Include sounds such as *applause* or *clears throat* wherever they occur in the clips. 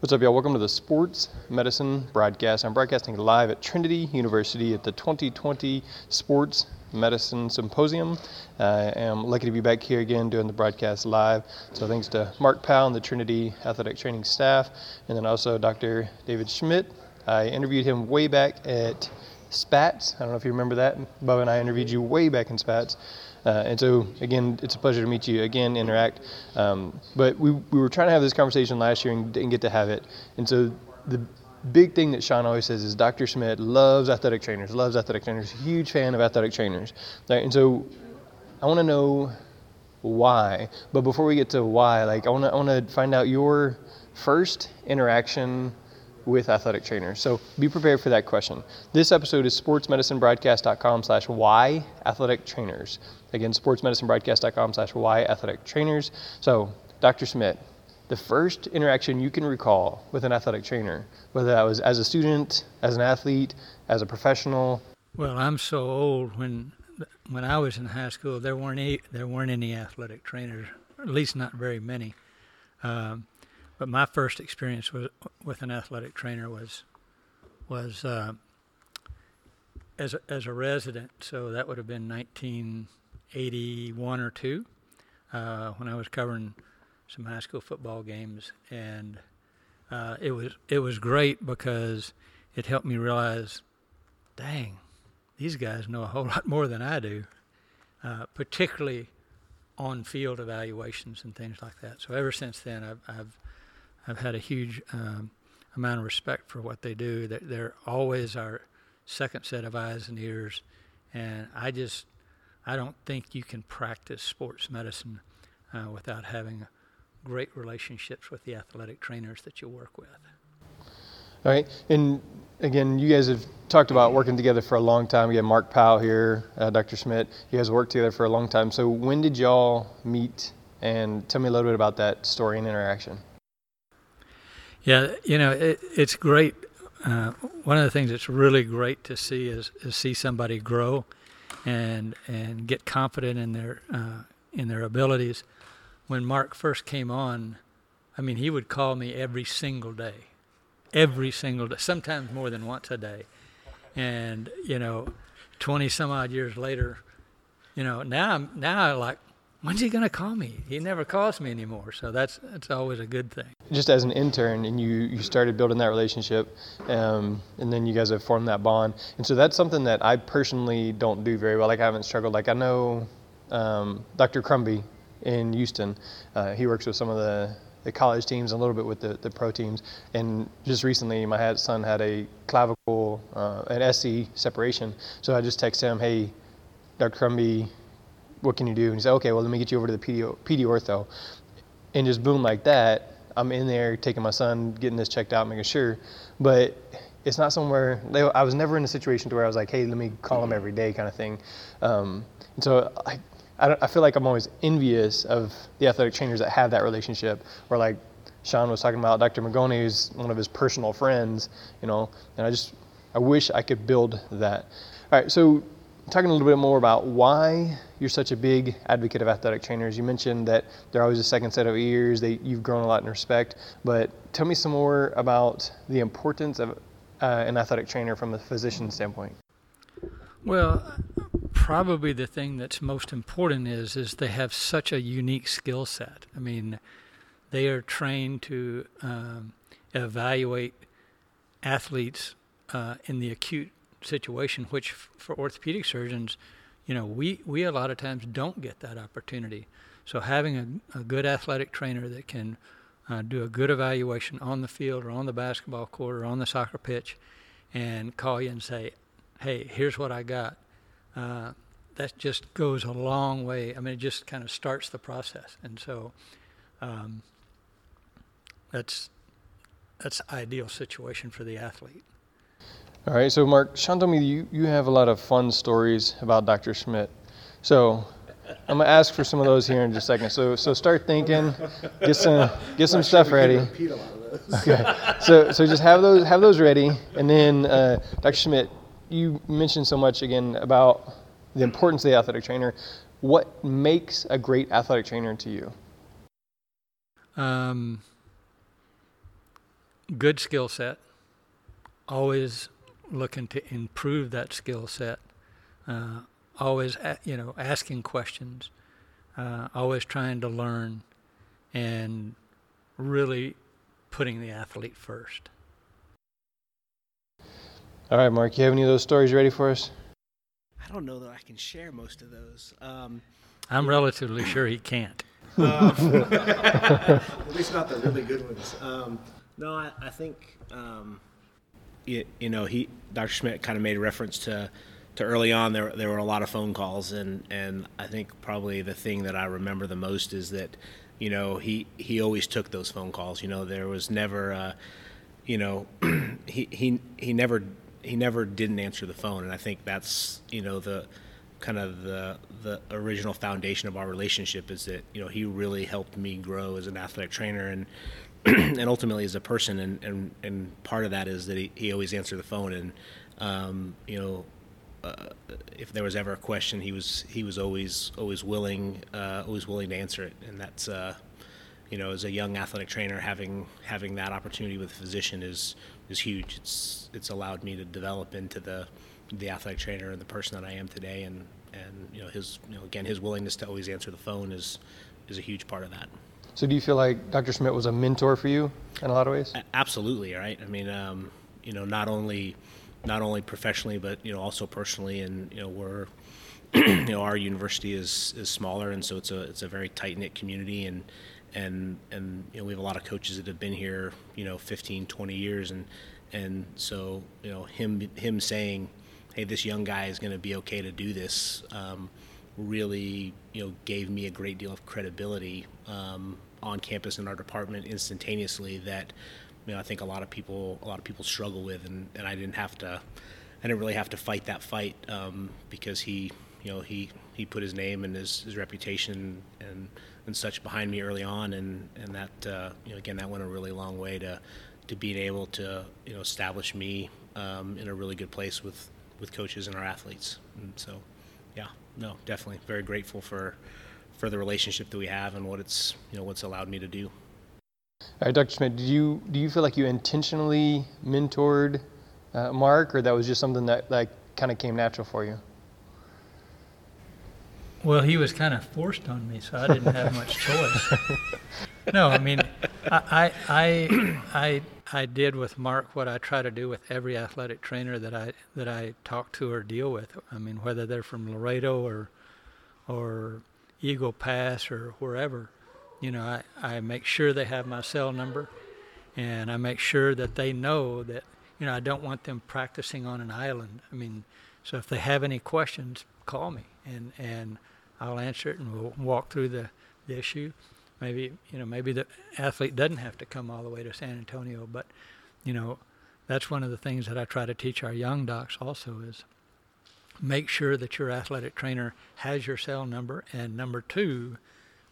What's up, y'all? Welcome to the Sports Medicine Broadcast. I'm broadcasting live at Trinity University at the 2020 Sports Medicine Symposium. Uh, I am lucky to be back here again doing the broadcast live. So thanks to Mark Powell and the Trinity Athletic Training staff, and then also Dr. David Schmidt. I interviewed him way back at Spats. I don't know if you remember that. Bo and I interviewed you way back in Spats. Uh, and so, again, it's a pleasure to meet you again, interact. Um, but we, we were trying to have this conversation last year and didn't get to have it. And so, the big thing that Sean always says is Dr. Schmidt loves athletic trainers, loves athletic trainers, huge fan of athletic trainers. Right? And so, I want to know why. But before we get to why, like I want to I want to find out your first interaction with athletic trainers. So be prepared for that question. This episode is sportsmedicinebroadcast.com slash why athletic trainers. Again, sportsmedicinebroadcast.com slash why athletic trainers. So Dr. Schmidt, the first interaction you can recall with an athletic trainer, whether that was as a student, as an athlete, as a professional. Well, I'm so old. When when I was in high school, there weren't any, there weren't any athletic trainers, at least not very many. Um, but my first experience with with an athletic trainer was was uh, as a, as a resident. So that would have been 1981 or two uh, when I was covering some high school football games, and uh, it was it was great because it helped me realize, dang, these guys know a whole *laughs* lot more than I do, uh, particularly on field evaluations and things like that. So ever since then, I've, I've I've had a huge um, amount of respect for what they do. They're, they're, always our second set of eyes and ears, and I just I don't think you can practice sports medicine uh, without having great relationships with the athletic trainers that you work with. All right, and again, you guys have talked about working together for a long time. You have Mark Powell here, uh, Dr. Schmidt. You guys worked together for a long time. So when did y'all meet? And tell me a little bit about that story and interaction. Yeah, you know, it, it's great. Uh, one of the things that's really great to see is, is see somebody grow and and get confident in their uh, in their abilities. When Mark first came on, I mean, he would call me every single day, every single day, sometimes more than once a day. And you know, twenty some odd years later, you know, now I'm now I like when's he going to call me? He never calls me anymore. So that's that's always a good thing. Just as an intern, and you you started building that relationship, um, and then you guys have formed that bond, and so that's something that I personally don't do very well. Like I haven't struggled. Like I know um, Dr. Crumby in Houston. Uh, he works with some of the the college teams, a little bit with the, the pro teams. And just recently, my son had a clavicle, uh, an SC separation. So I just texted him, hey, Dr. Crumby what can you do? And he said, okay, well, let me get you over to the PD, PD ortho. And just boom, like that, I'm in there taking my son, getting this checked out, making sure. But it's not somewhere, I was never in a situation to where I was like, hey, let me call him every day kind of thing. Um, and so I, I, I, feel like I'm always envious of the athletic trainers that have that relationship where like Sean was talking about Dr. Magoni who's one of his personal friends, you know, and I just, I wish I could build that. All right, so talking a little bit more about why you're such a big advocate of athletic trainers. You mentioned that they're always a second set of ears. They, you've grown a lot in respect, but tell me some more about the importance of uh, an athletic trainer from a physician standpoint. Well, probably the thing that's most important is is they have such a unique skill set. I mean, they are trained to um, evaluate athletes uh, in the acute situation, which for orthopedic surgeons, you know, we, we a lot of times don't get that opportunity. So having a, a good athletic trainer that can uh, do a good evaluation on the field or on the basketball court or on the soccer pitch and call you and say, hey, here's what I got. Uh, that just goes a long way. I mean, it just kind of starts the process. And so um, that's that's ideal situation for the athlete. All right, so Mark, Sean told me you, you have a lot of fun stories about Dr. Schmidt. So I'm gonna ask for some of those here in just a second. So so start thinking, get some get some stuff ready. Okay. So so just have those have those ready, and then uh, Dr. Schmidt, you mentioned so much again about the importance of the athletic trainer. What makes a great athletic trainer to you? Um, good skill set, always looking to improve that skill set, uh, always you know asking questions, uh, always trying to learn, and really putting the athlete first. All right, Mark, you have any of those stories ready for us? I don't know that I can share most of those. Um, I'm relatively sure he can't. *laughs* Um, *laughs* at least not the really good ones. *laughs* Um, no, I, I think um, you, you, know he Dr. Schmidt kind of made a reference to to early on there there were a lot of phone calls and and I think probably the thing that I remember the most is that you know he he always took those phone calls. You know there was never uh, you know *clears throat* he he he never he never didn't answer the phone and I think that's you know the kind of the the original foundation of our relationship is that you know he really helped me grow as an athletic trainer and *clears throat* and ultimately as a person and, and and part of that is that he, he always answered the phone. And um, you know uh, if there was ever a question he was he was always always willing uh, always willing to answer it. And that's uh, you know as a young athletic trainer having having that opportunity with a physician is is huge. It's it's allowed me to develop into the the athletic trainer and the person that I am today, and and you know his you know again his willingness to always answer the phone is is a huge part of that. So do you feel like Dr. Schmidt was a mentor for you in a lot of ways? Absolutely, right. I mean, um, you know, not only not only professionally, but you know also personally, and you know we're *clears throat* you know our university is is smaller, and so it's a it's a very tight knit community, and and and you know we have a lot of coaches that have been here you know 15 20 years and and so you know him him saying hey, this young guy is going to be okay to do this, um, really, you know, gave me a great deal of credibility um, on campus in our department instantaneously that, you know, I think a lot of people, a lot of people struggle with, and, and I didn't have to, I didn't really have to fight that fight um, because he, you know, he he put his name and his, his reputation and and such behind me early on, and and that, uh, you know, again, that went a really long way to to being able to, you know, establish me um, in a really good place with with coaches and our athletes. And so, yeah, no, definitely very grateful for for the relationship that we have and what it's you know what's allowed me to do. All right, Dr. Schmidt, do you do you feel like you intentionally mentored uh, Mark, or that was just something that like kind of came natural for you? Well, he was kind of forced on me, so I didn't have much choice. *laughs* no, I mean, I, I, I, I did with Mark what I try to do with every athletic trainer that I that I talk to or deal with. I mean, whether they're from Laredo or or Eagle Pass or wherever, you know, I, I make sure they have my cell number, and I make sure that they know that you know I don't want them practicing on an island. I mean, so if they have any questions, call me and and I'll answer it and we'll walk through the, the issue. Maybe you know maybe the athlete doesn't have to come all the way to San Antonio, but you know that's one of the things that I try to teach our young docs also is make sure that your athletic trainer has your cell number and number two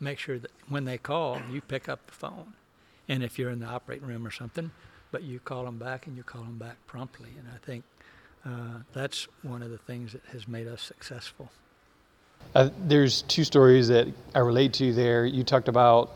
make sure that when they call you pick up the phone and if you're in the operating room or something but you call them back and you call them back promptly and i think uh, that's one of the things that has made us successful uh, there's two stories that I relate to there. You talked about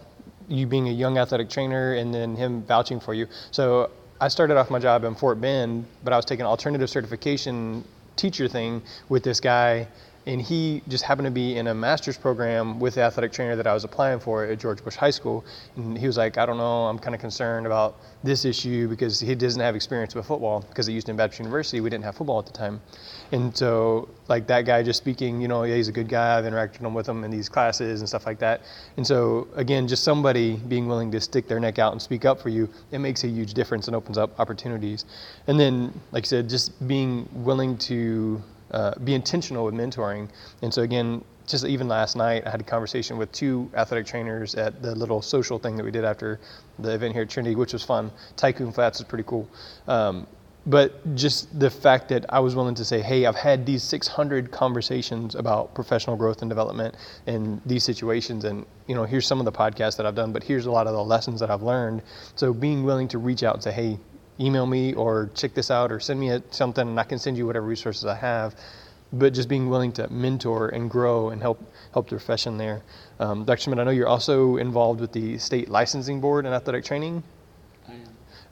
you being a young athletic trainer and then him vouching for you. So I started off my job in Fort Bend, but I was taking alternative certification teacher thing with this guy and he just happened to be in a master's program with the athletic trainer that I was applying for at George Bush High School. And he was like, I don't know, I'm kind of concerned about this issue because he doesn't have experience with football because at Houston Baptist University we didn't have football at the time. And so, like that guy just speaking, you know, yeah, he's a good guy. I've interacted with him in these classes and stuff like that. And so, again, just somebody being willing to stick their neck out and speak up for you, it makes a huge difference and opens up opportunities. And then, like I said, just being willing to uh, be intentional with mentoring. And so again, just even last night, I had a conversation with two athletic trainers at the little social thing that we did after the event here at Trinity, which was fun. Tycoon Flats is pretty cool. Um, but just the fact that I was willing to say, hey, I've had these 600 conversations about professional growth and development in these situations, and you know, here's some of the podcasts that I've done, but here's a lot of the lessons that I've learned. So being willing to reach out and say, hey, email me or check this out or send me a, something and I can send you whatever resources I have. But just being willing to mentor and grow and help help the profession there. Um, Dr. Schmidt, I know you're also involved with the state licensing board and athletic training. I am.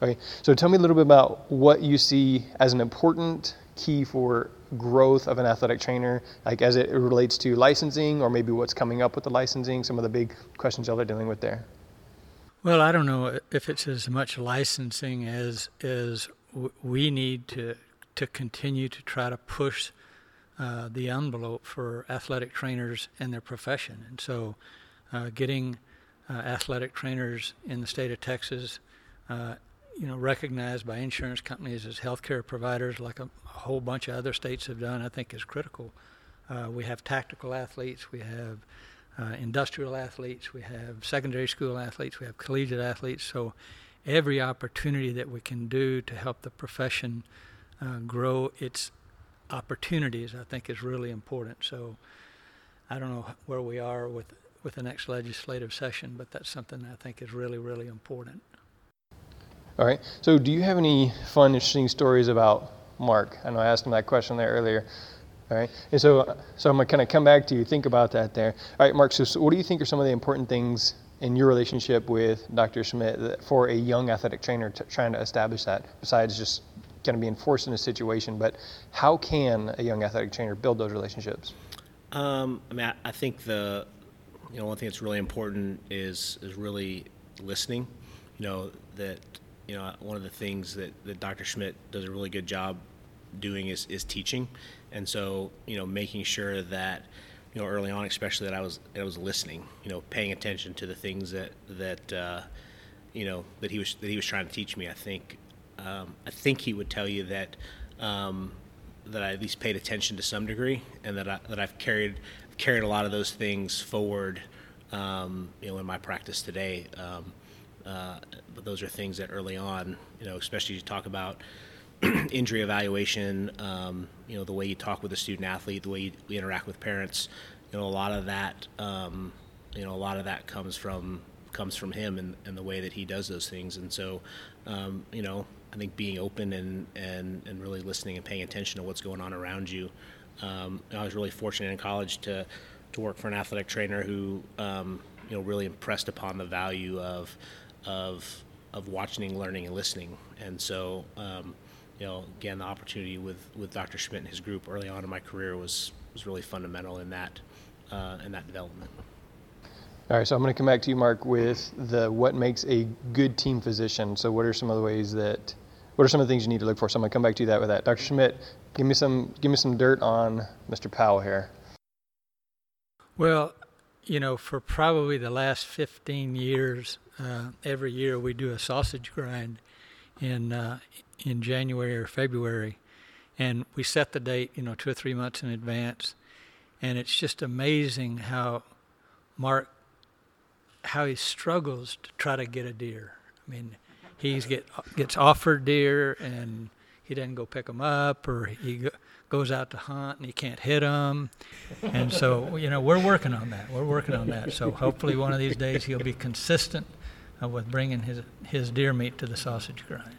Okay, so tell me a little bit about what you see as an important key for growth of an athletic trainer, like as it relates to licensing or maybe what's coming up with the licensing, some of the big questions y'all are dealing with there. Well, I don't know if it's as much licensing as as we need to to continue to try to push uh, the envelope for athletic trainers and their profession, and so uh, getting uh, athletic trainers in the state of Texas uh, you know, recognized by insurance companies as healthcare providers, like a, a whole bunch of other states have done, I think is critical. Uh, we have tactical athletes, we have uh, industrial athletes, we have secondary school athletes, we have collegiate athletes. So every opportunity that we can do to help the profession uh, grow its opportunities, I think, is really important. So I don't know where we are with with the next legislative session, but that's something I think is really, really important. All right. So, do you have any fun, interesting stories about Mark? I know I asked him that question there earlier. All right. And so, so I'm gonna kind of come back to you. Think about that there. All right, Mark. So, so, what do you think are some of the important things in your relationship with Dr. Schmidt for a young athletic trainer t- trying to establish that? Besides just kind of being forced in a situation, but how can a young athletic trainer build those relationships? Um, I mean, I, I think the you know one thing that's really important is is really listening. You know that you know, one of the things that, that Dr. Schmidt does a really good job doing is, is teaching. And so, you know, making sure that, you know, early on, especially that I was, I was listening, you know, paying attention to the things that, that, uh, you know, that he was, that he was trying to teach me. I think, um, I think he would tell you that, um, that I at least paid attention to some degree and that I, that I've carried, carried a lot of those things forward, um, you know, in my practice today. Um, uh, but those are things that early on, you know, especially you talk about *clears throat* injury evaluation, um, you know, the way you talk with a student athlete, the way you, you interact with parents, you know, a lot of that, um, you know, a lot of that comes from comes from him and, and the way that he does those things. And so, um, you know, I think being open and, and, and really listening and paying attention to what's going on around you. Um, I was really fortunate in college to, to work for an athletic trainer who, um, you know, really impressed upon the value of, of of watching, learning, and listening. And so, um, you know, again, the opportunity with, with Dr. Schmidt and his group early on in my career was was really fundamental in that uh, in that development. All right, so I'm going to come back to you, Mark, with the what makes a good team physician. So, what are some of the ways that, what are some of the things you need to look for? So, I'm going to come back to you that with that. Dr. Schmidt, give me some give me some dirt on Mr. Powell here. Well, you know, for probably the last 15 years, uh, every year we do a sausage grind in uh, in January or February, and we set the date, you know, two or three months in advance, and it's just amazing how Mark how he struggles to try to get a deer. I mean, he's get gets offered deer and he doesn't go pick them up, or he goes out to hunt and he can't hit them. And so, you know, we're working on that. We're working on that. So hopefully, one of these days he'll be consistent with bringing his his deer meat to the sausage grind.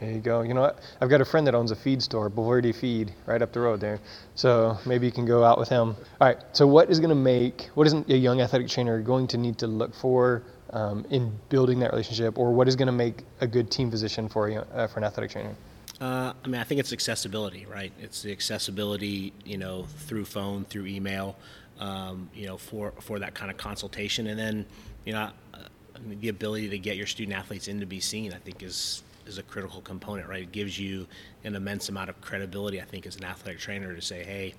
There you go. You know what? I've got a friend that owns a feed store, Bulverde Feed, right up the road there. So maybe you can go out with him. All right. So what is going to make what is a young athletic trainer going to need to look for um, in building that relationship, or what is going to make a good team physician for a, uh, for an athletic trainer? Uh, I mean, I think it's accessibility, right? It's the accessibility, you know, through phone, through email, um, you know, for for that kind of consultation, and then, you know, uh, the ability to get your student athletes in to be seen. I think is is a critical component, right? It gives you an immense amount of credibility, I think, as an athletic trainer to say, hey,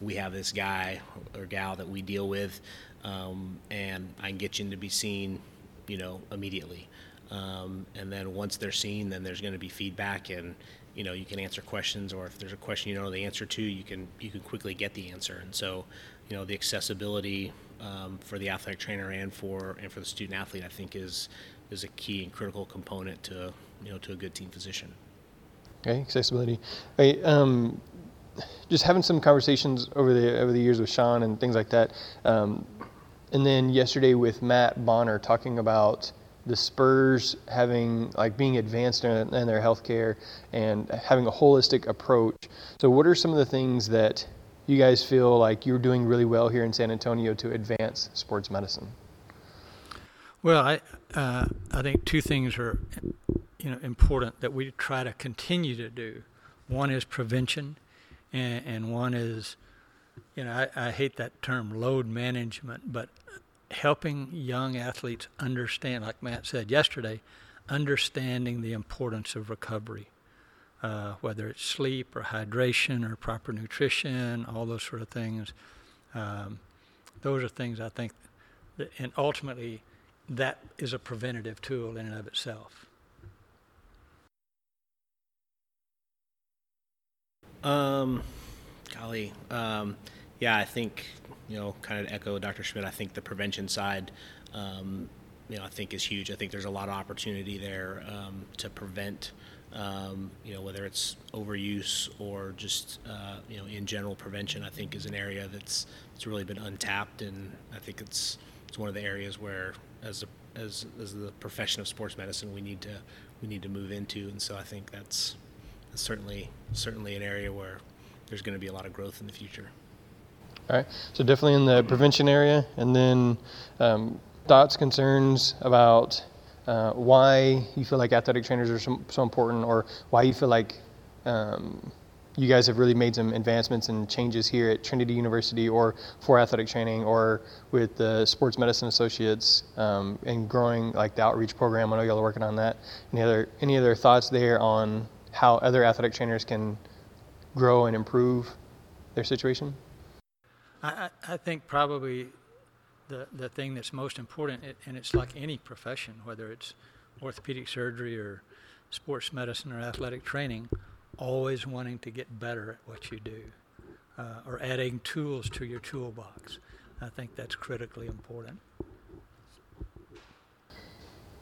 we have this guy or gal that we deal with, um, and I can get you to be seen, you know, immediately. Um, and then once they're seen, then there's going to be feedback and you know you can answer questions or if there's a question you know the answer to you can you can quickly get the answer and so you know the accessibility um, for the athletic trainer and for and for the student athlete I think is is a key and critical component to you know to a good team physician. Okay, accessibility. Right, um, just having some conversations over the over the years with Sean and things like that, um, and then yesterday with Matt Bonner talking about the Spurs having like being advanced in, in their healthcare and having a holistic approach. So, what are some of the things that you guys feel like you're doing really well here in San Antonio to advance sports medicine? Well, I uh, I think two things are, you know, important that we try to continue to do. One is prevention, and, and one is, you know, I, I hate that term load management, but helping young athletes understand, like Matt said yesterday, understanding the importance of recovery, uh, whether it's sleep or hydration or proper nutrition, all those sort of things. Um, those are things I think, that, and ultimately, that is a preventative tool in and of itself. Um, golly, um, yeah, I think you know, kind of echo Dr. Schmidt. I think the prevention side, um, you know, I think is huge. I think there's a lot of opportunity there um, to prevent, um, you know, whether it's overuse or just uh, you know, in general prevention. I think is an area that's it's really been untapped, and I think it's it's one of the areas where as a, as as the profession of sports medicine, we need to we need to move into, and so I think that's, that's certainly certainly an area where there's going to be a lot of growth in the future. All right. So definitely in the prevention area, and then um, thoughts, concerns about uh, why you feel like athletic trainers are so, so important, or why you feel like um, you guys have really made some advancements and changes here at Trinity University, or for athletic training, or with the Sports Medicine Associates, um, and growing like the outreach program. I know y'all are working on that. Any other any other thoughts there on how other athletic trainers can grow and improve their situation? I, I think probably the, the thing that's most important, and it's like any profession, whether it's orthopedic surgery or sports medicine or athletic training, always wanting to get better at what you do uh, or adding tools to your toolbox. I think that's critically important.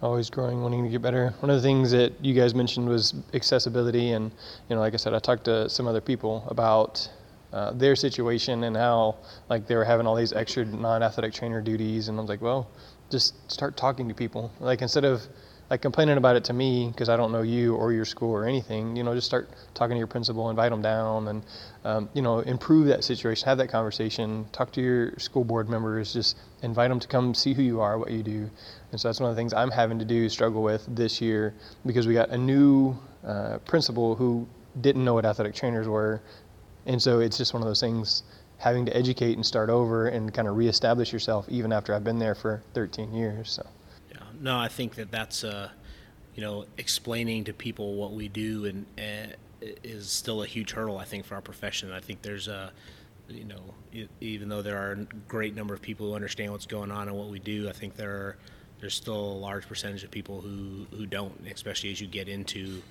Always growing, wanting to get better. One of the things that you guys mentioned was accessibility, and you know, like I said, I talked to some other people about uh, their situation and how like they were having all these extra non-athletic trainer duties and i was like well just start talking to people. Like instead of like complaining about it to me because i don't know you or your school or anything you know just start talking to your principal invite them down and um, you know improve that situation have that conversation talk to your school board members just invite them to come see who you are what you do. And so that's one of the things i'm having to do struggle with this year because we got a new uh, principal who didn't know what athletic trainers were and so it's just one of those things having to educate and start over and kind of reestablish yourself even after I've been there for 13 years. So. Yeah, no, I think that that's uh, you know explaining to people what we do and uh, is still a huge hurdle I think for our profession. I think there's a you know even though there are a great number of people who understand what's going on and what we do, I think there are there's still a large percentage of people who who don't, especially as you get into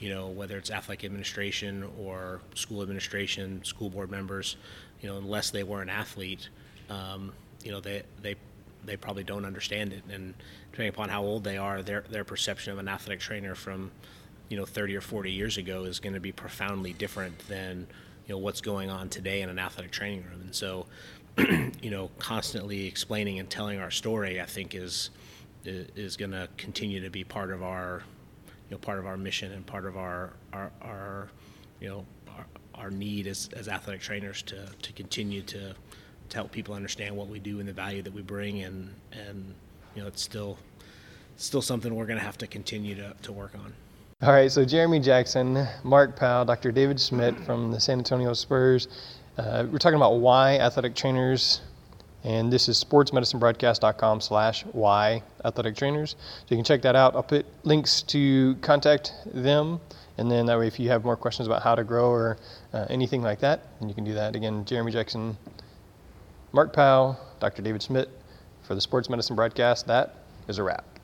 you know, whether it's athletic administration or school administration, school board members, you know, unless they were an athlete, um, you know, they, they, they probably don't understand it. And depending upon how old they are, their, their perception of an athletic trainer from, you know, 30 or 40 years ago is going to be profoundly different than, you know, what's going on today in an athletic training room. And so, *clears throat* you know, constantly explaining and telling our story, I think is, is going to continue to be part of our you know part of our mission and part of our our, our you know our, our need as, as athletic trainers to, to continue to, to help people understand what we do and the value that we bring and and you know it's still still something we're going to have to continue to, to work on. All right, so Jeremy Jackson, Mark Powell, Dr. David Schmidt from the San Antonio Spurs. Uh, we're talking about why athletic trainers and this is sportsmedicinebroadcast.com slash y athletic trainers. So you can check that out. I'll put links to contact them. And then that way, if you have more questions about how to grow or uh, anything like that, then you can do that. Again, Jeremy Jackson, Mark Powell, Dr. David Schmidt for the Sports Medicine Broadcast. That is a wrap.